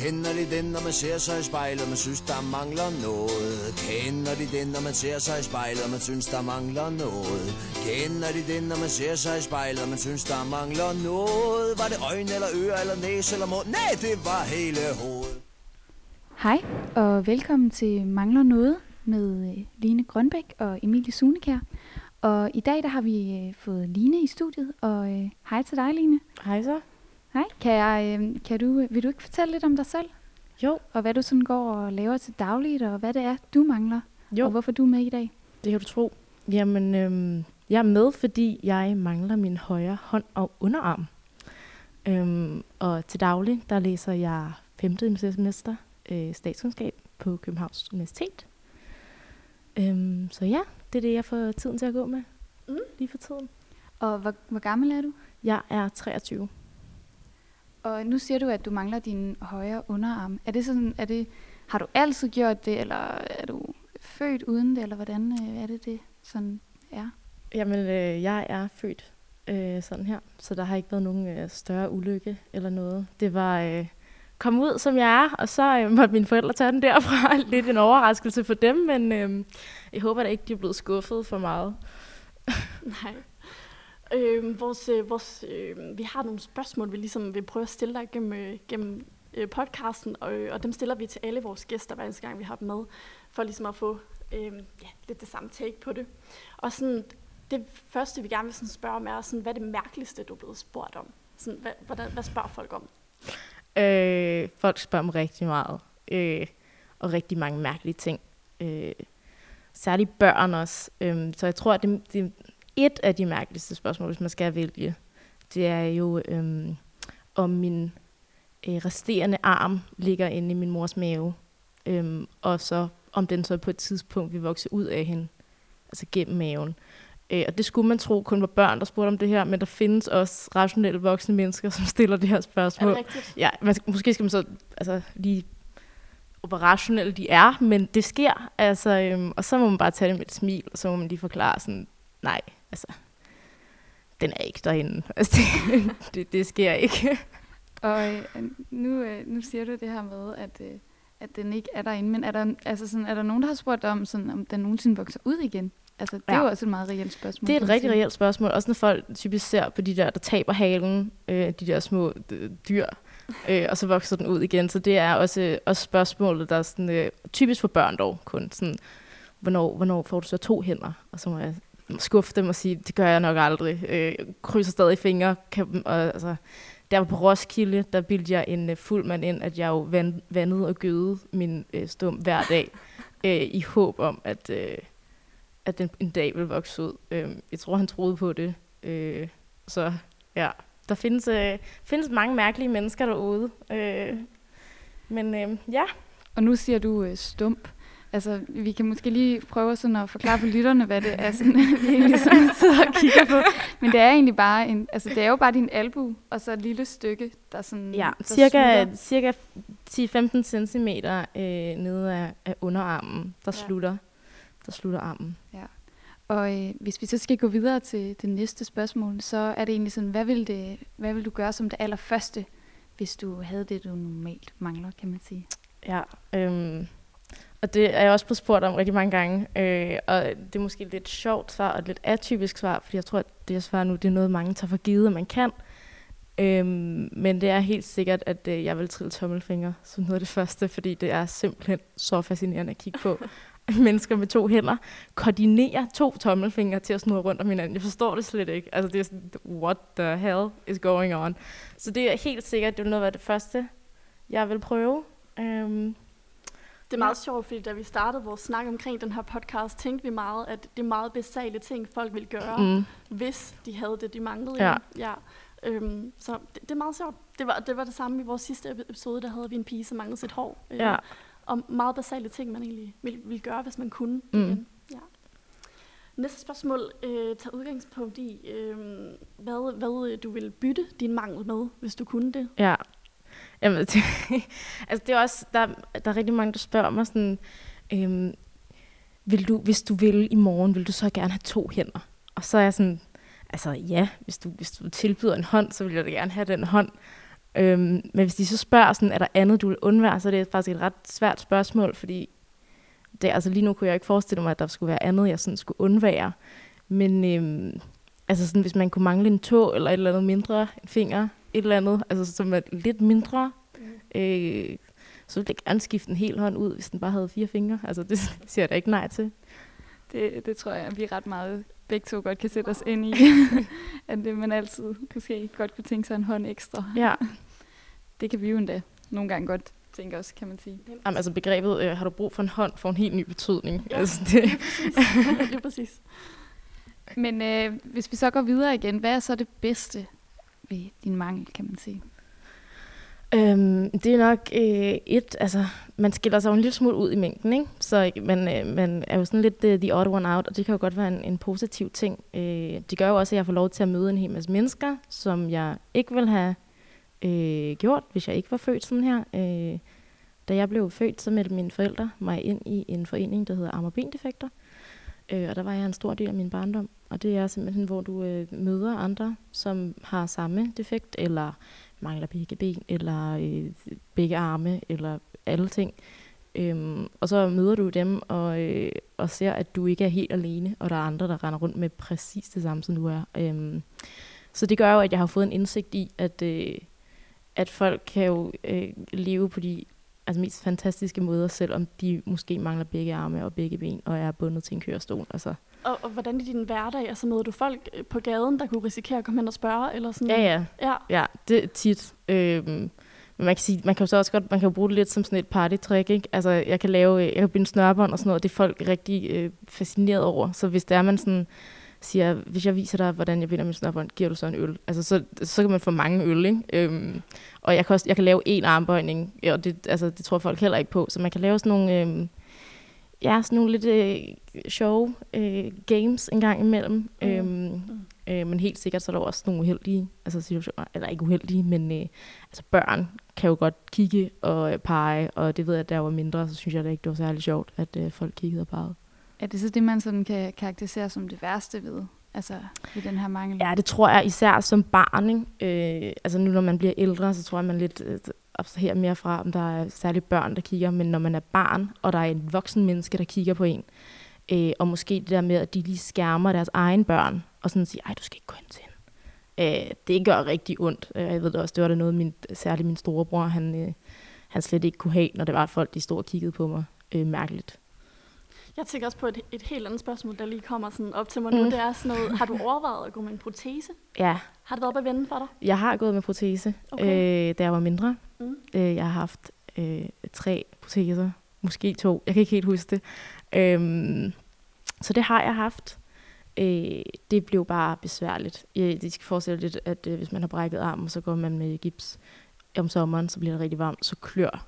Kender de den, når man ser sig i spejlet, og man synes, der mangler noget? Kender de den, når man ser sig i spejlet, og man synes, der mangler noget? Kender de den, når man ser sig i spejlet, og man synes, der mangler noget? Var det øjne, eller øre, eller næse, eller mund? Nej, det var hele hovedet. Hej, og velkommen til Mangler Noget med øh, Line Grønbæk og Emilie Sunekær. Og i dag der har vi øh, fået Line i studiet, og øh, hej til dig, Line. Hej så. Hej. Kan jeg, øh, kan du, vil du ikke fortælle lidt om dig selv? Jo. Og hvad du sådan går og laver til dagligt, og hvad det er, du mangler? Jo. Og hvorfor du er med i dag? Det kan du tro. Jamen, øhm, jeg er med, fordi jeg mangler min højre hånd og underarm. Øhm, og til daglig, der læser jeg 5. semester øh, statskundskab på Københavns Universitet. Øhm, så ja, det er det, jeg får tiden til at gå med. Mm. Lige for tiden. Og hvor, hvor gammel er du? Jeg er 23. Og nu siger du, at du mangler din højre underarm. Er det sådan, er det, har du altid gjort det, eller er du født uden det, eller hvordan øh, er det, det sådan er? Jamen, øh, jeg er født øh, sådan her, så der har ikke været nogen øh, større ulykke eller noget. Det var øh, kom ud, som jeg er, og så øh, måtte mine forældre tage den derfra. Lidt en overraskelse for dem, men øh, jeg håber da ikke, de er blevet skuffet for meget. Nej. Øh, vores, øh, vores, øh, vi har nogle spørgsmål, vi ligesom vil prøve at stille dig gennem, øh, gennem øh, podcasten, og, øh, og dem stiller vi til alle vores gæster, hver eneste gang vi har dem med, for ligesom at få øh, ja, lidt det samme take på det. Og sådan, det første, vi gerne vil sådan spørge om, er, sådan, hvad er det mærkeligste, du er blevet spurgt om? Sådan, hvad, hvordan, hvad spørger folk om? Øh, folk spørger om rigtig meget, øh, og rigtig mange mærkelige ting. Øh, særligt børn også. Øh, så jeg tror, at det, det et af de mærkeligste spørgsmål, hvis man skal vælge, det er jo, øh, om min øh, resterende arm ligger inde i min mors mave, øh, og så om den så på et tidspunkt vil vokse ud af hende, altså gennem maven. Øh, og det skulle man tro kun var børn, der spurgte om det her, men der findes også rationelle voksne mennesker, som stiller det her spørgsmål. Er det rigtigt? Ja, man, måske skal man så altså, lige hvor rationelle de er, men det sker. Altså, øhm, og så må man bare tage det med et smil, og så må man lige forklare sådan, nej, altså, den er ikke derinde. Altså, det, det, det sker ikke. Og øh, nu, øh, nu siger du det her med, at, øh, at den ikke er derinde, men er der, altså sådan, er der nogen, der har spurgt om, sådan, om den nogensinde vokser ud igen? Altså, det er Ja. jo også et meget reelt spørgsmål. Det er et rigtig reelt spørgsmål, også når folk typisk ser på de der, der taber halen, øh, de der små øh, dyr, øh, og så vokser den ud igen. Så det er også, også spørgsmålet, der er sådan, øh, typisk for børn dog kun, sådan, hvornår, hvornår får du så to hænder? Og så må jeg skuffe dem og sige, det gør jeg nok aldrig. Øh, krydser stadig fingre. Kan, og, altså, der på Roskilde, der bildte jeg en uh, fuld mand ind, at jeg jo vand, vandede og gøde min uh, stum hver dag, uh, i håb om, at, uh, at den en dag ville vokse ud. Uh, jeg tror, han troede på det. Uh, så ja, der findes, uh, findes mange mærkelige mennesker derude. Uh, men uh, ja, Og nu siger du uh, stump. Altså, vi kan måske lige prøve sådan at forklare for lytterne, hvad det er, sådan, vi egentlig sådan sidder og kigger på. Men det er egentlig bare en, altså det er jo bare din albu, og så et lille stykke, der sådan ja der cirka, slutter. cirka 10-15 cm øh, nede af, af underarmen, der, Ja. slutter, der slutter armen. Og øh, hvis vi så skal gå videre til det næste spørgsmål, så er det egentlig sådan, hvad vil, det, hvad vil du gøre som det allerførste, hvis du havde det, du normalt mangler, kan man sige? Ja, øhm, og det er jeg også blevet spurgt om rigtig mange gange, øh, og det er måske et lidt sjovt svar og et lidt atypisk svar, fordi jeg tror, at det jeg svarer nu, det er noget, mange tager for givet, at man kan. Øhm, men det er helt sikkert, at øh, jeg vil trille tommelfinger som noget af det første, fordi det er simpelthen så fascinerende at kigge på. Mennesker med to hænder koordinerer to tommelfingre til at snurre rundt om hinanden. Jeg forstår det slet ikke. Altså det er sådan, what the hell is going on? Så det er helt sikkert, det vil noget være det første, jeg vil prøve. Øhm, Det er meget sjovt, fordi da vi startede vores snak omkring den her podcast, tænkte vi meget, at det er meget basale ting, folk vil gøre, mm. hvis de havde det, de manglede. Ja. ja. Øhm, så det, det er meget sjovt. Det var, det var det samme i vores sidste episode, der havde vi en pige, som manglede sit hår. Øh, Ja. Og meget basale ting, man egentlig ville, ville gøre, hvis man kunne Mm. igen. Ja. Næste spørgsmål øh, tager udgangspunkt i, øh, hvad, hvad du vil bytte din mangel med, hvis du kunne det. Ja. Jamen, det, altså det er også, der, der er rigtig mange, der spørger mig sådan, øhm, vil du, hvis du vil i morgen, vil du så gerne have to hænder? Og så er jeg sådan, altså ja, hvis du, hvis du tilbyder en hånd, så vil jeg da gerne have den hånd. Øhm, men hvis de så spørger, sådan, er der andet, du vil undvære, så er det faktisk et ret svært spørgsmål, fordi det, altså lige nu kunne jeg ikke forestille mig, at der skulle være andet, jeg sådan skulle undvære. Men øhm, altså sådan, hvis man kunne mangle en tå eller et eller andet mindre, en finger, et eller andet, altså som er lidt mindre, mm. øh, så ville jeg gerne skifte en hel hånd ud, hvis den bare havde fire fingre. Altså det siger jeg da ikke nej til. Det, det tror jeg, vi ret meget begge to godt kan sætte os ind i. at det, man altid måske godt kunne tænke sig en hånd ekstra. Ja. Det kan vi jo endda nogle gange godt tænke os, kan man sige. Jamen, altså begrebet, øh, har du brug for en hånd, får en helt ny betydning. Ja, altså, det, Lige præcis. Men øh, hvis vi så går videre igen, hvad er så det bedste ved din mangel, kan man sige? Øhm, det er nok øh, et, altså, man skiller sig jo en lille smule ud i mængden, ikke? Så man, øh, man er jo sådan lidt uh, the odd one out, og det kan jo godt være en, en positiv ting. Øh, det gør jo også, at jeg får lov til at møde en hel masse mennesker, som jeg ikke ville have øh, gjort, hvis jeg ikke var født sådan her. Øh, da jeg blev født, så meldte mine forældre mig ind i en forening, der hedder Arm- og Øh, og der var jeg en stor del af min barndom. Og det er simpelthen, hvor du øh, møder andre, som har samme defekt, eller mangler begge ben, eller øh, begge arme, eller alle ting. Øhm, og så møder du dem og, øh, og ser, at du ikke er helt alene, og der er andre, der render rundt med præcis det samme, som du er. Øhm, så det gør jo, at jeg har fået en indsigt i, at, øh, at folk kan jo øh, leve på de altså, mest fantastiske måder, selvom de måske mangler begge arme og begge ben, og er bundet til en kørestol. Altså, Og, og hvordan i din hverdag, altså møder du folk øh, på gaden, der kunne risikere at komme hen og spørge, eller sådan? ja, ja, Ja, Ja, det er tit. Øhm, men man kan, sige, man kan jo så også godt man kan jo bruge det lidt som sådan et partytrick. Ikke? Altså, jeg kan lave, øh, jeg kan binde snørbånd og sådan noget, og det er folk rigtig øh, fascineret over. Så hvis der er man sådan siger, hvis jeg viser dig, hvordan jeg binder min snørbånd, giver du så en øl. Altså, så, så kan man få mange øl, ikke? Øhm, og jeg kan, også, jeg kan lave en armbøjning, og det, altså, det tror folk heller ikke på. Så man kan lave sådan nogle, øhm, ja, sådan nogle lidt øh, sjove øh, games en gang imellem. Mm. Øhm, øh, men helt sikkert så er der også nogle uheldige altså situationer, eller ikke uheldige, men øh, altså børn kan jo godt kigge og øh, pege, og det ved jeg, da jeg var mindre, så synes jeg da ikke, det var særlig sjovt, at øh, folk kiggede og pegede. Er det så det, man sådan kan karakterisere som det værste ved, altså ved den her mangel? Ja, det tror jeg især som barn. Ikke? Øh, altså nu, når man bliver ældre, så tror jeg, man lidt øh, abstraherer mere fra, om der er særligt børn, der kigger. Men når man er barn, og der er en voksen menneske, der kigger på en, øh, og måske det der med, at de lige skærmer deres egen børn, og sådan siger, ej, du skal ikke gå hen til hende. Øh, det gør rigtig ondt. Øh, Jeg ved det også, det var det noget, min, særligt min storebror, han, øh, han slet ikke kunne have, når det var, at folk de stod og kiggede på mig øh, mærkeligt jeg tænker også på et, et helt andet spørgsmål, der lige kommer sådan op til mig nu. Mm. Det er sådan noget, har du overvejet at gå med en protese? Ja, Har det været at vende for dig? jeg har gået med protese, Okay. øh, da jeg var mindre. Mm. Øh, jeg har haft øh, tre proteser, måske to, jeg kan ikke helt huske det. Øhm, så det har jeg haft. Øh, det blev bare besværligt. Jeg, det skal forestille lidt, at øh, hvis man har brækket armen, så går man med gips om sommeren, så bliver det rigtig varmt, så klør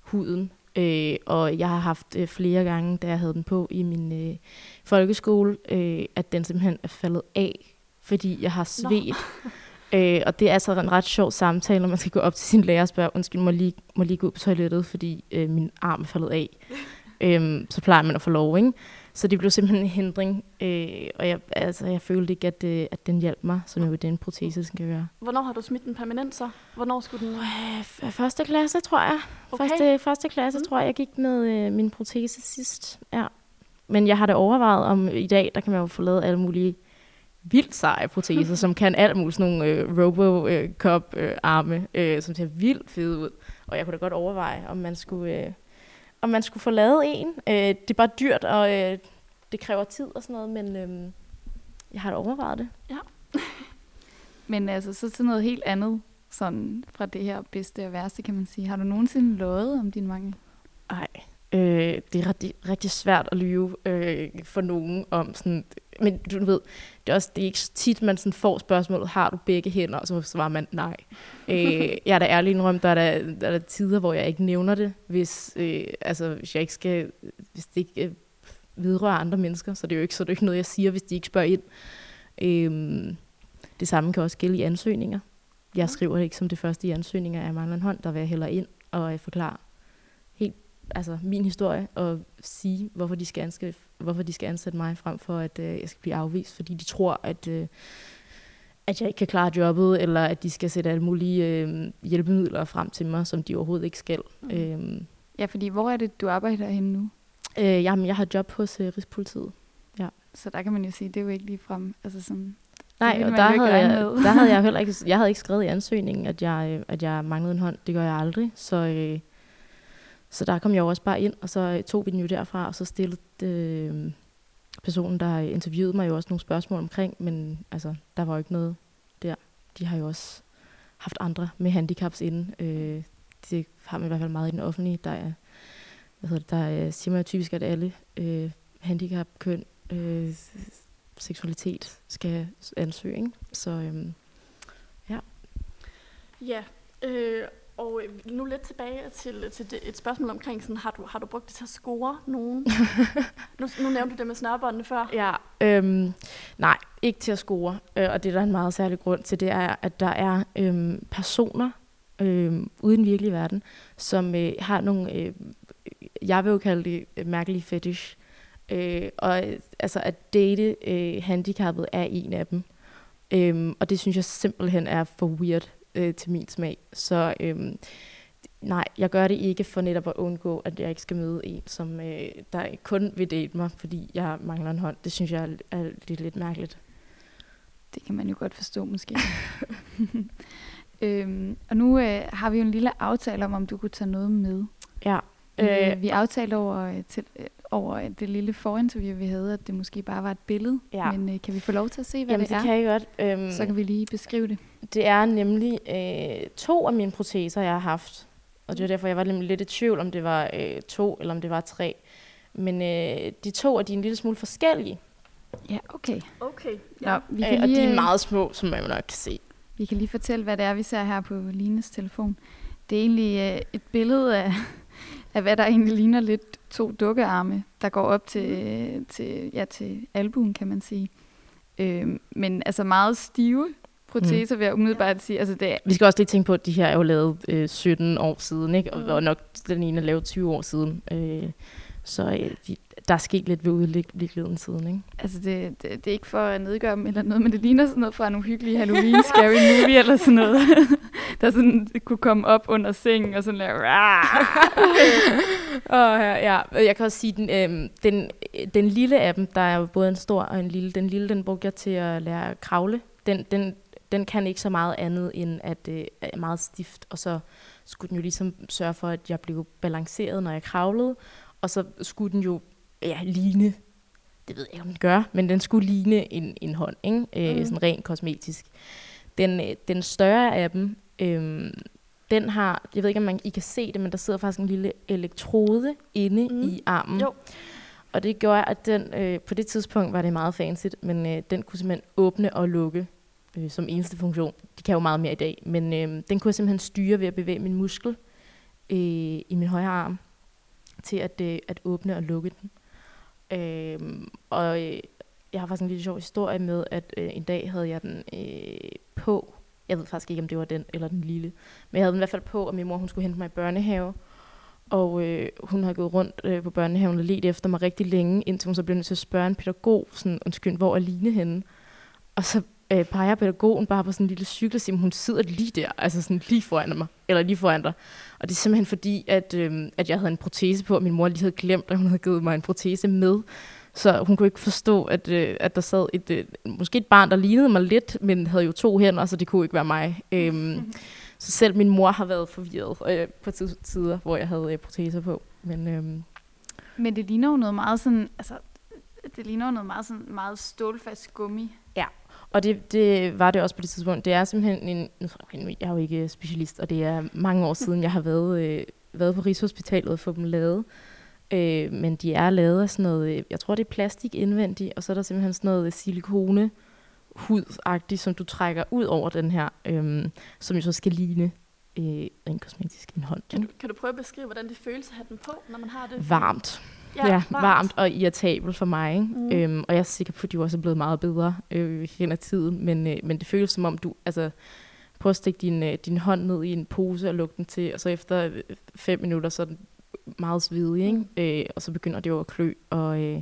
huden. Øh, og jeg har haft øh, flere gange, da jeg havde den på i min øh, folkeskole, øh, at den simpelthen er faldet af, fordi jeg har svedt. Øh, og det er altså en ret sjov samtale, når man skal gå op til sin lærer og spørge, undskyld, må lige, må lige gå ud på toilettet, fordi øh, min arm er faldet af. øhm, så plejer man at få lov, ikke? Så det blev simpelthen en hindring, øh, og jeg, altså, jeg følte ikke, at, øh, at den hjalp mig, som jo den protese skal gøre. Hvornår har du smidt den permanent så? Hvornår skulle den... Øh, første klasse, tror jeg. Okay. Første, første klasse, Mm. tror jeg, jeg gik med øh, min protese sidst. Ja. Men jeg har da overvejet, om i dag, der kan man jo få lavet alle mulige vildt seje proteser, som kan alt muligt, sådan nogle øh, Robocop-arme, øh, som ser vildt fede ud. Og jeg kunne da godt overveje, om man skulle, øh, om man skulle få lavet en. Øh, det er bare dyrt, og øh, det kræver tid og sådan noget, men øh, jeg har da overvejet det. Men altså, så til noget helt andet, sådan fra det her bedste og værste, kan man sige. Har du nogensinde lovet om din mangel? Ej, øh, det er rigtig, rigtig svært at lyve øh, for nogen om sådan... Men du ved, det er, også, det er ikke så tit, man sådan får spørgsmålet, har du begge hænder? Og så svarer man nej. øh, jeg er da ærlig indrømt, der er der, der er der tider, hvor jeg ikke nævner det, hvis, øh, altså, hvis jeg ikke skal, hvis det ikke øh, vedrører andre mennesker. Så det er jo ikke, så det er ikke noget, jeg siger, hvis de ikke spørger ind. Øh, det samme kan også gælde i ansøgninger. Jeg skriver det ikke som det første i ansøgninger, jeg mangler en hånd, der vil jeg hellere ind og øh, forklare helt altså min historie og sige, hvorfor de skal ansætte, hvorfor de skal ansætte mig, frem for at øh, jeg skal blive afvist, fordi de tror, at, øh, at jeg ikke kan klare jobbet, eller at de skal sætte alle mulige øh, hjælpemidler frem til mig, som de overhovedet ikke skal. Mm. Øhm, Ja, fordi hvor er det, du arbejder henne nu? øh, jamen, jeg har job hos øh, Rigspolitiet. Så der kan man jo sige, det er jo ikke lige frem. Altså sådan, Nej, og der havde, jeg, med. der havde jeg heller ikke, jeg havde ikke skrevet i ansøgningen, at jeg, øh, at jeg manglede en hånd. Det gør jeg aldrig. Så, øh, så der kom jeg også bare ind, og så øh, tog vi den jo derfra, og så stillede øh, personen, der interviewede mig jo også nogle spørgsmål omkring, men altså, der var jo ikke noget der. De har jo også haft andre med handicaps inden. Øh, det har man i hvert fald meget i den offentlige. Der er, hvad hedder det, der er, siger man jo typisk, at alle øh, handicap, køn, øh, seksualitet skal ansøge. Ikke? Så øhm, Ja, øh, og øh, nu lidt tilbage til, til det, et spørgsmål omkring, sådan, har, du, har du brugt det til at score nogen? nu, nu nævnte du det med snørbåndene før. ja, øhm, nej, ikke til at score. Øh, og det er der en meget særlig grund til, det er, at der er øhm, personer øh, ude i den virkelige verden, som øh, har nogle, øh, jeg vil jo kalde det øh, mærkelige fetish. Øh, og altså at date øh, handicappet er en af dem. Øhm, og det synes jeg simpelthen er for weird øh, til min smag. Så øhm, nej, jeg gør det ikke for netop at undgå, at jeg ikke skal møde en, som øh, der kun vil date mig, fordi jeg mangler en hånd. Det synes jeg er, er lidt, lidt mærkeligt. det kan man jo godt forstå måske. øhm, og nu øh, har vi jo en lille aftale om, om du kunne tage noget med. Ja. Øh, Øh, vi aftalte over, øh, til, øh, over det lille forinterview, vi havde, at det måske bare var et billede. Ja. Men øh, kan vi få lov til at se, hvad Jamen, det det er? kan jeg godt. Øhm, Så kan vi lige beskrive det. Det er nemlig øh, to af mine proteser, jeg har haft. Og det var derfor, jeg var nemlig lidt i tvivl, om det var øh, to eller om det var tre. Men øh, de to er de en lille smule forskellige. Ja, okay. Okay, Nå, ja. vi, Øh, kan og de lige, er øh, meget små, som man nok kan se. vi kan lige fortælle, hvad det er, vi ser her på Lines telefon. Det er egentlig øh, et billede af, af, hvad der egentlig ligner lidt to dukkearme, der går op til, til, ja, til albuen, kan man sige. Øh, men altså meget stive proteser, vil jeg umiddelbart sige. Altså det er, Vi skal også lige tænke på, at de her er jo lavet øh, 17 år siden, ikke? Og, Mm. og nok den ene er lavet 20 år siden. Øh, så øh, de, der er sket lidt ved udviklingen siden, ikke? Altså, det, det, det er ikke for at nedgøre dem eller noget, men det ligner sådan noget fra en uhyggelig Halloween scary movie eller sådan noget. der sådan kunne komme op under sengen og sådan lave... Og ja, ja, jeg kan også sige, den, øh, den, den lille af dem, der er jo både en stor og en lille. Den lille, den brugte jeg til at lære at kravle. Den, den, den kan ikke så meget andet end at øh, er meget stift, og så skulle den jo ligesom sørge for, at jeg blev balanceret, når jeg kravlede. Og så skulle den jo ja, ligne, det ved jeg ikke, om den gør, men den skulle ligne en, en hånd, ikke? Øh, Mm. sådan rent kosmetisk. Den, øh, den større af dem, øh, den har, jeg ved ikke, om man, I kan se det, men der sidder faktisk en lille elektrode inde mm. i armen. Jo. Og det gjorde, at den, øh, på det tidspunkt var det meget fancy, men øh, den kunne simpelthen åbne og lukke øh, som eneste funktion. Det kan jo meget mere i dag, men øh, den kunne jeg simpelthen styre ved at bevæge min muskel øh, i min højre arm til at, øh, at åbne og lukke den. Øh, og øh, jeg har faktisk en lille sjov historie med, at øh, en dag havde jeg den øh, på. Jeg ved faktisk ikke, om det var den eller den lille. Men jeg havde den i hvert fald på, og min mor hun skulle hente mig i børnehave. Og øh, hun har gået rundt øh, på børnehaven og let efter mig rigtig længe, indtil hun så blev nødt til at spørge en pædagog, sådan, undskyld, hvor er Line henne? Og så øh, peger pædagogen bare på sådan en lille cykel og siger, hun sidder lige der, altså sådan lige foran mig, eller lige foran dig. Og det er simpelthen fordi, at, øh, at jeg havde en protese på, og min mor lige havde glemt, at hun havde givet mig en protese med. Så hun kunne ikke forstå, at, øh, at der sad et, øh, måske et barn, der lignede mig lidt, men havde jo to hænder, så det kunne ikke være mig. Øhm, så selv min mor har været forvirret øh, på tid- tider, hvor jeg havde øh, proteser på. Men øhm, Men det ligner jo noget meget sådan... Altså, det ligner jo noget meget, sådan, meget stålfast gummi. Og det, det var det også på det tidspunkt. Det er simpelthen en... Nu, okay, nu- jeg er jo ikke specialist, og det er mange år siden, jeg har været, øh, været på Rigshospitalet og få dem lavet. Øh, men de er lavet af sådan noget... øh, Jeg tror, det er plastik indvendigt, og så er der simpelthen sådan noget silikone hudagtigt, som du trækker ud over den her, øh, som jo så skal ligne øh, rent kosmetisk en hånd. Kan du, kan du prøve at beskrive, hvordan det føles at have den på, når man har det? Varmt. Ja, ja varmt. varmt og irritabelt for mig. Ikke? Mm. Mm. Øhm, og jeg er sikker på, at de også er blevet meget bedre øh, hen ad tiden. Men, øh, men det føles som om, du altså, prøver at stikke din, øh, din hånd ned i en pose og lukke den til, og så efter øh, fem minutter, så er den meget svedig, ikke? Øh, og så begynder det jo at klø. Og, øh,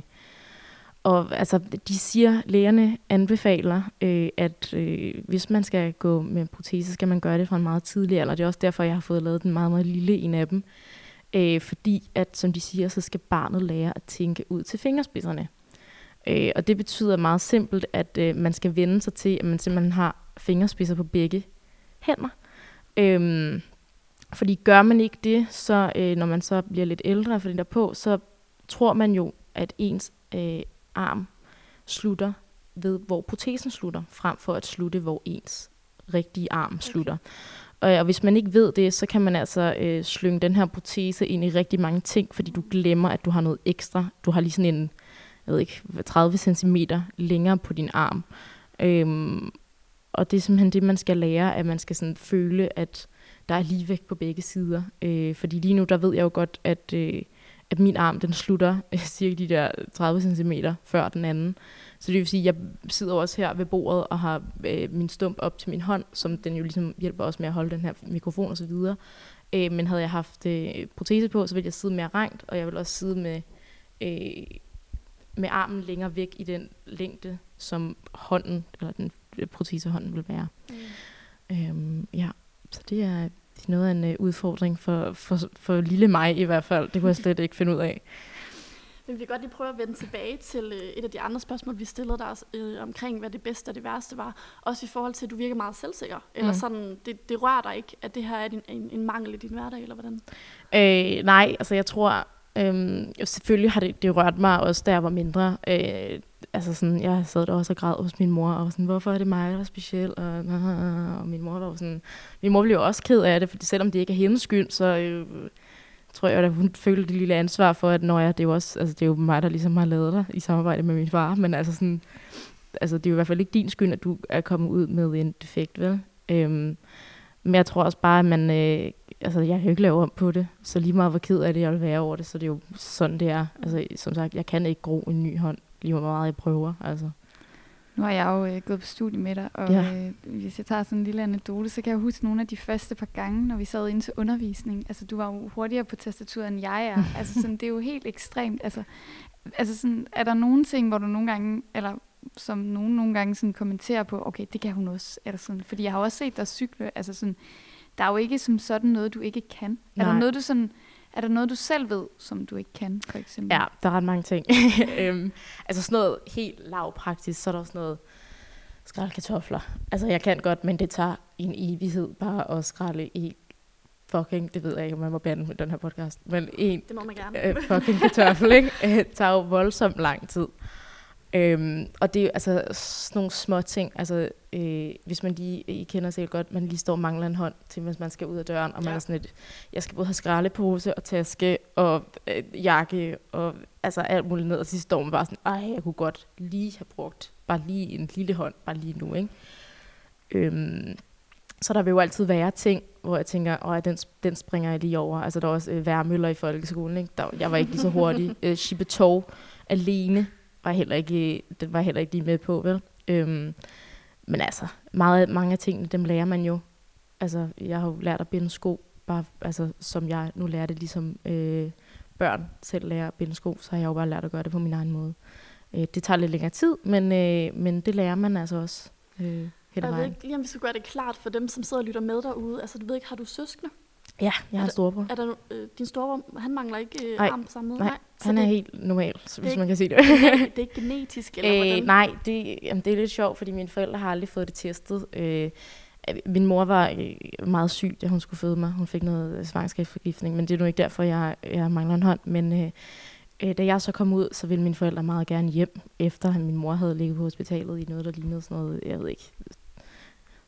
og altså, de siger, lægerne anbefaler, øh, at øh, hvis man skal gå med protese, skal man gøre det fra en meget tidlig alder. Det er også derfor, jeg har fået lavet den meget, meget lille en af dem. Øh, fordi, at som de siger, så skal barnet lære at tænke ud til fingerspidserne. Øh, og det betyder meget simpelt, at øh, man skal vende sig til, at man simpelthen har fingerspidser på begge hænder. Øh, fordi gør man ikke det, så øh, når man så bliver lidt ældre for den der på, så tror man jo, at ens øh, arm slutter ved, hvor protesen slutter, frem for at slutte, hvor ens rigtige arm slutter. Og, og hvis man ikke ved det, så kan man altså øh, slynge den her protese ind i rigtig mange ting, fordi du glemmer, at du har noget ekstra. Du har lige sådan en, jeg ved ikke, 30 cm længere på din arm. Øhm, og det er simpelthen det, man skal lære, at man skal sådan føle, at der er ligevægt på begge sider. Øh, fordi lige nu, der ved jeg jo godt, at, øh, at min arm, den slutter cirka de der 30 cm før den anden. Så det vil sige, at jeg sidder også her ved bordet og har øh, min stump op til min hånd, som den jo ligesom hjælper os med at holde den her mikrofon og så videre. Øh, men havde jeg haft øh, protese på, så ville jeg sidde mere rangt, og jeg ville også sidde med, øh, med armen længere væk i den længde, som hånden, eller den protesehånden vil være. Mm. Øhm, ja, så det er noget af en uh, udfordring for, for, for lille mig i hvert fald. Det kunne jeg slet ikke finde ud af. Men vi vil godt lige prøve at vende tilbage til øh, et af de andre spørgsmål, vi stillede dig øh, omkring, hvad det bedste og det værste var. Også i forhold til, at du virker meget selvsikker. Eller mm. sådan, det, det rører dig ikke, at det her er din, en, en mangel i din hverdag, eller hvordan? Øh, nej, altså jeg tror, Øhm, selvfølgelig har det, det rørt mig også, da jeg var mindre. Øh, altså sådan, jeg sad der også og græd hos min mor, og var sådan, hvorfor er det mig, der er speciel? Og, og min mor var sådan, min mor blev jo også ked af det, for selvom det ikke er hendes skyld, så øh, tror jeg, at hun følte det lille ansvar for, at når jeg, det er jo også, altså det er jo mig, der ligesom har lavet dig i samarbejde med min far, men altså sådan, altså det er jo i hvert fald ikke din skyld, at du er kommet ud med en defekt, vel? Øhm, men jeg tror også bare, at man, øh, altså jeg kan jo ikke lave om på det, så lige meget hvor ked af det, jeg vil være over det, så det er jo sådan, det er. Altså som sagt, jeg kan ikke gro en ny hånd, lige hvor meget jeg prøver, altså. Nu har jeg jo øh, gået på studie med dig, og ja. øh, hvis jeg tager sådan en lille anekdote, så kan jeg huske nogle af de første par gange, når vi sad ind til undervisning. Altså, du var jo hurtigere på tastaturet, end jeg er. altså, sådan, det er jo helt ekstremt. Altså, altså sådan, er der nogle ting, hvor du nogle gange, eller som nogen nogle gange sådan kommenterer på, okay, det kan hun også. Eller sådan, fordi jeg har også set dig cykle. Altså sådan, der er jo ikke som sådan noget, du ikke kan. Nej. Er der noget, du sådan... Er der noget, du selv ved, som du ikke kan, for eksempel? Ja, der er ret mange ting. øhm, altså sådan noget helt lavpraktisk, så er der også noget skrælle kartofler. Altså jeg kan godt, men det tager en evighed bare at skrælle i fucking, det ved jeg ikke, om man må bande med den her podcast, men en det må man gerne. Øh, fucking kartoffel, ikke? Det tager jo voldsomt lang tid. Øhm, og det er altså sådan nogle små ting, altså øh, hvis man lige, I kender sig godt, man lige står og mangler en hånd til, hvis man skal ud af døren, og man ja. er sådan et, jeg skal både have skraldepose og taske og øh, jakke og altså alt muligt ned, og så står man bare sådan, ej, jeg kunne godt lige have brugt bare lige en lille hånd, bare lige nu, ikke? Øhm, så der vil jo altid være ting, hvor jeg tænker, åh, den, den springer jeg lige over. Altså der var også øh, værmøller i folkeskolen, ikke? Der, jeg var ikke lige så hurtig. øh, Shibetov alene var heller ikke, det var heller ikke lige med på, vel? Øhm, men altså, meget, mange af tingene, dem lærer man jo. Altså, jeg har jo lært at binde sko, bare, altså, som jeg nu lærer det, ligesom øh, børn selv lærer at binde sko, så har jeg jo bare lært at gøre det på min egen måde. Øh, det tager lidt længere tid, men, øh, men det lærer man altså også øh, hele vejen. Jeg ved ikke lige, om vi skal gøre det klart for dem, som sidder og lytter med derude. Altså, du ved ikke, har du søskende? Ja, jeg har storebror. Er der, øh, din storebror, han mangler ikke øh, arm på samme måde? Nej, nej han er det, helt normal, hvis ikke, man kan sige det. det er ikke genetisk, eller øh, hvordan? Nej, det, jamen, det er lidt sjovt, fordi mine forældre har aldrig fået det testet. Øh, min mor var øh, meget syg, da hun skulle føde mig. Hun fik noget svangerskabsforgiftning, men det er nu ikke derfor, jeg, jeg mangler en hånd. Men øh, øh, da jeg så kom ud, så ville mine forældre meget gerne hjem, efter at min mor havde ligget på hospitalet i noget, der lignede sådan noget, jeg ved ikke,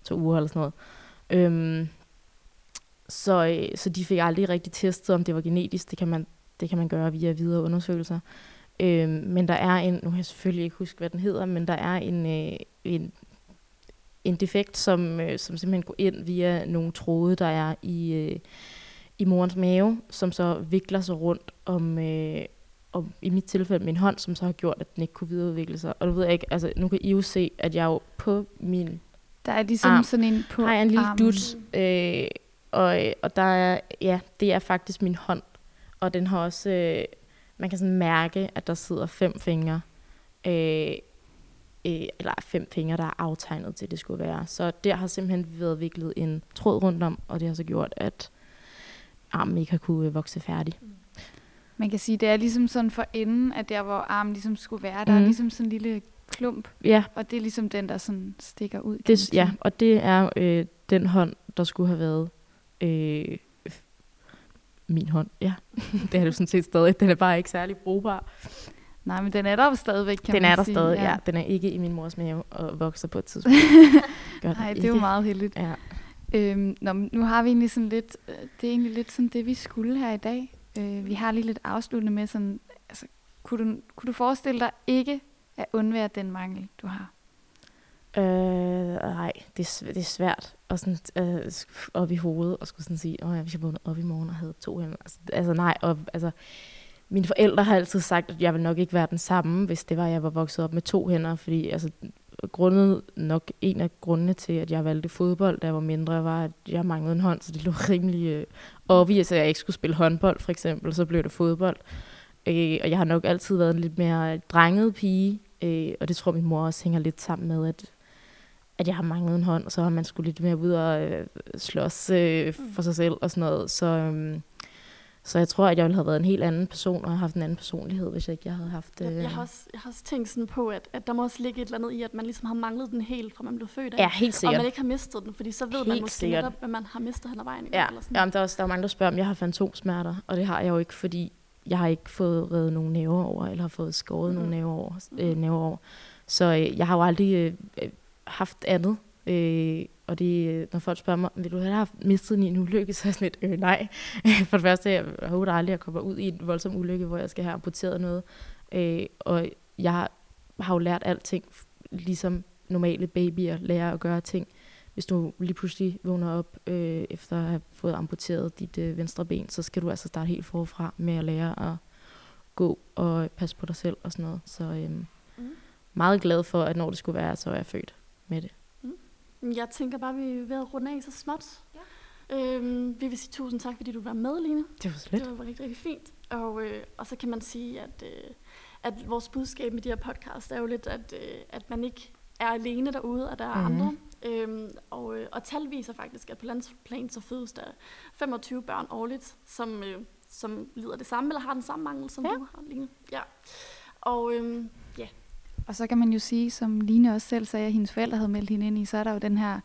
to uger eller sådan noget. Øhm, så, øh, så de fik aldrig rigtig testet, om det var genetisk. Det kan man, det kan man gøre via videre undersøgelser. Øh, men der er en, nu kan jeg selvfølgelig ikke huske, hvad den hedder, men der er en, øh, en, en defekt, som, øh, som simpelthen går ind via nogle tråde, der er i, øh, i morens mave, som så vikler sig rundt om, øh, om, i mit tilfælde, min hånd, som så har gjort, at den ikke kunne videreudvikle sig. Og du ved ikke, altså nu kan I jo se, at jeg jo på min der er ligesom arm, sådan en på har jeg en lille armen. dut, øh, og, og der er, ja, det er faktisk min hånd. Og den har også, øh, man kan sådan mærke, at der sidder fem fingre Øh, øh, eller fem fingre, der er aftegnet til, det skulle være. Så der har simpelthen været viklet en tråd rundt om, og det har så gjort, at armen ikke har kunne øh, vokse færdig. Man kan sige, det er ligesom sådan for enden, at der, hvor armen ligesom skulle være, der mm. er Mhm. ligesom sådan en lille klump, Ja, og det er ligesom den, der sådan stikker ud. det, ja og det er øh, den hånd, der skulle have været øh, min hånd. Ja, det er det jo sådan set stadig. Den er bare ikke særlig brugbar. Nej, men den er der stadigvæk, kan den man er der sige. stadig, ja. Den er ikke i min mors mave og vokser på et tidspunkt. Nej, det er jo meget heldigt. Ja. Øhm, nå, nu har vi egentlig sådan lidt, øh, det er egentlig lidt sådan det, vi skulle her i dag. Øh, vi har lige lidt afsluttende med sådan, altså, kunne du, kunne du forestille dig ikke at undvære den mangel, du har? Øh, nej, det er, det er svært og sådan, øh, op i hovedet og skulle sådan sige, åh, ja, hvis jeg vågnede op i morgen og havde to hænder. Altså, altså nej, og, altså, mine forældre har altid sagt, at jeg vil nok ikke være den samme, hvis det var, at jeg var vokset op med to hænder, fordi altså, grundet nok en af grundene til, at jeg valgte fodbold, da jeg var mindre, var, at jeg manglede en hånd, så det lå rimelig øh, obvious, at altså, jeg ikke skulle spille håndbold, for eksempel, så blev det fodbold. Øh, og jeg har nok altid været en lidt mere drenget pige, øh, og det tror min mor også hænger lidt sammen med, at at jeg har manglet en hånd, og så har man skulle lidt mere ud og øh, slås øh, for sig selv og sådan noget. Så, øhm, så jeg tror, at jeg ville have været en helt anden person, og haft en anden personlighed, hvis jeg ikke jeg havde haft... Øh, Jeg, jeg, har også, jeg har også tænkt sådan på, at, at der må også ligge et eller andet i, at man ligesom har manglet den helt, fra man blev født af. Ja, helt og sikkert. man ikke har mistet den, fordi så ved man Helt måske sikkert. netop, hvad man har mistet hen ad vejen. Ja, Eller sådan. Jamen, der, er også, der er mange, der spørger, om jeg har fantomsmerter, og det har jeg jo ikke, fordi jeg har ikke fået reddet nogen næver over, eller har fået skåret Mhm. nogle næver over. Øh, næver over. Så øh, jeg har jo aldrig øh, øh, haft andet. Øh, og det, øh, når folk spørger mig, vil du have haft mistet en i en ulykke, så er jeg sådan lidt, øh, nej. For det første, jeg håber aldrig, at jeg kommer ud i en voldsom ulykke, hvor jeg skal have amputeret noget. Øh, og jeg har, jo lært alting, ligesom normale babyer lærer at gøre ting. Hvis du lige pludselig vågner op øh, efter at have fået amputeret dit øh, venstre ben, så skal du altså starte helt forfra med at lære at gå og passe på dig selv og sådan noget. Så øhm, Mm. meget glad for, at når det skulle være, så er jeg født med det. Men Jeg tænker bare, at vi er ved at runde af så småt. Ja. Øhm, vi vil sige tusind tak, fordi du var med, Line. Det var så Det var rigtig, rigtig fint. Og, øh, og så kan man sige, at, øh, at vores budskab med de her podcast er jo lidt, at, øh, at man ikke er alene derude, og der er Mhm. andre. Øhm, og, øh, og tal viser faktisk, at på landsplan så fødes der 25 børn årligt, som, øh, som lider det samme, eller har den samme mangel, som Ja. du har, Line. Ja. Og øhm, ja, Og så kan man jo sige, som Line også selv sagde, at hendes forældre havde meldt hende ind i, så er der jo den her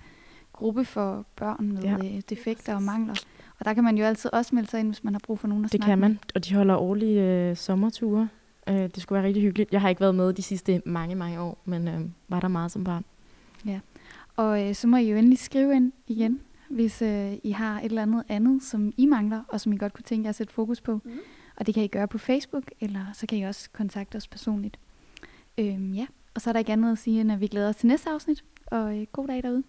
gruppe for børn med Ja. ja. defekter og mangler. Og der kan man jo altid også melde sig ind, hvis man har brug for nogen at Det snakke kan med. man, og de holder årlige øh, sommerture. Øh, det skulle være rigtig hyggeligt. Jeg har ikke været med de sidste mange, mange år, men øh, var der meget som barn. Og øh, så må I jo endelig skrive ind igen, hvis øh, I har et eller andet andet, som I mangler, og som I godt kunne tænke jer at sætte fokus på. Mhm. Og det kan I gøre på Facebook, eller så kan I også kontakte os personligt. Øhm, ja, og så er der ikke andet at sige, end at vi glæder os til næste afsnit. Og øh, god dag derude.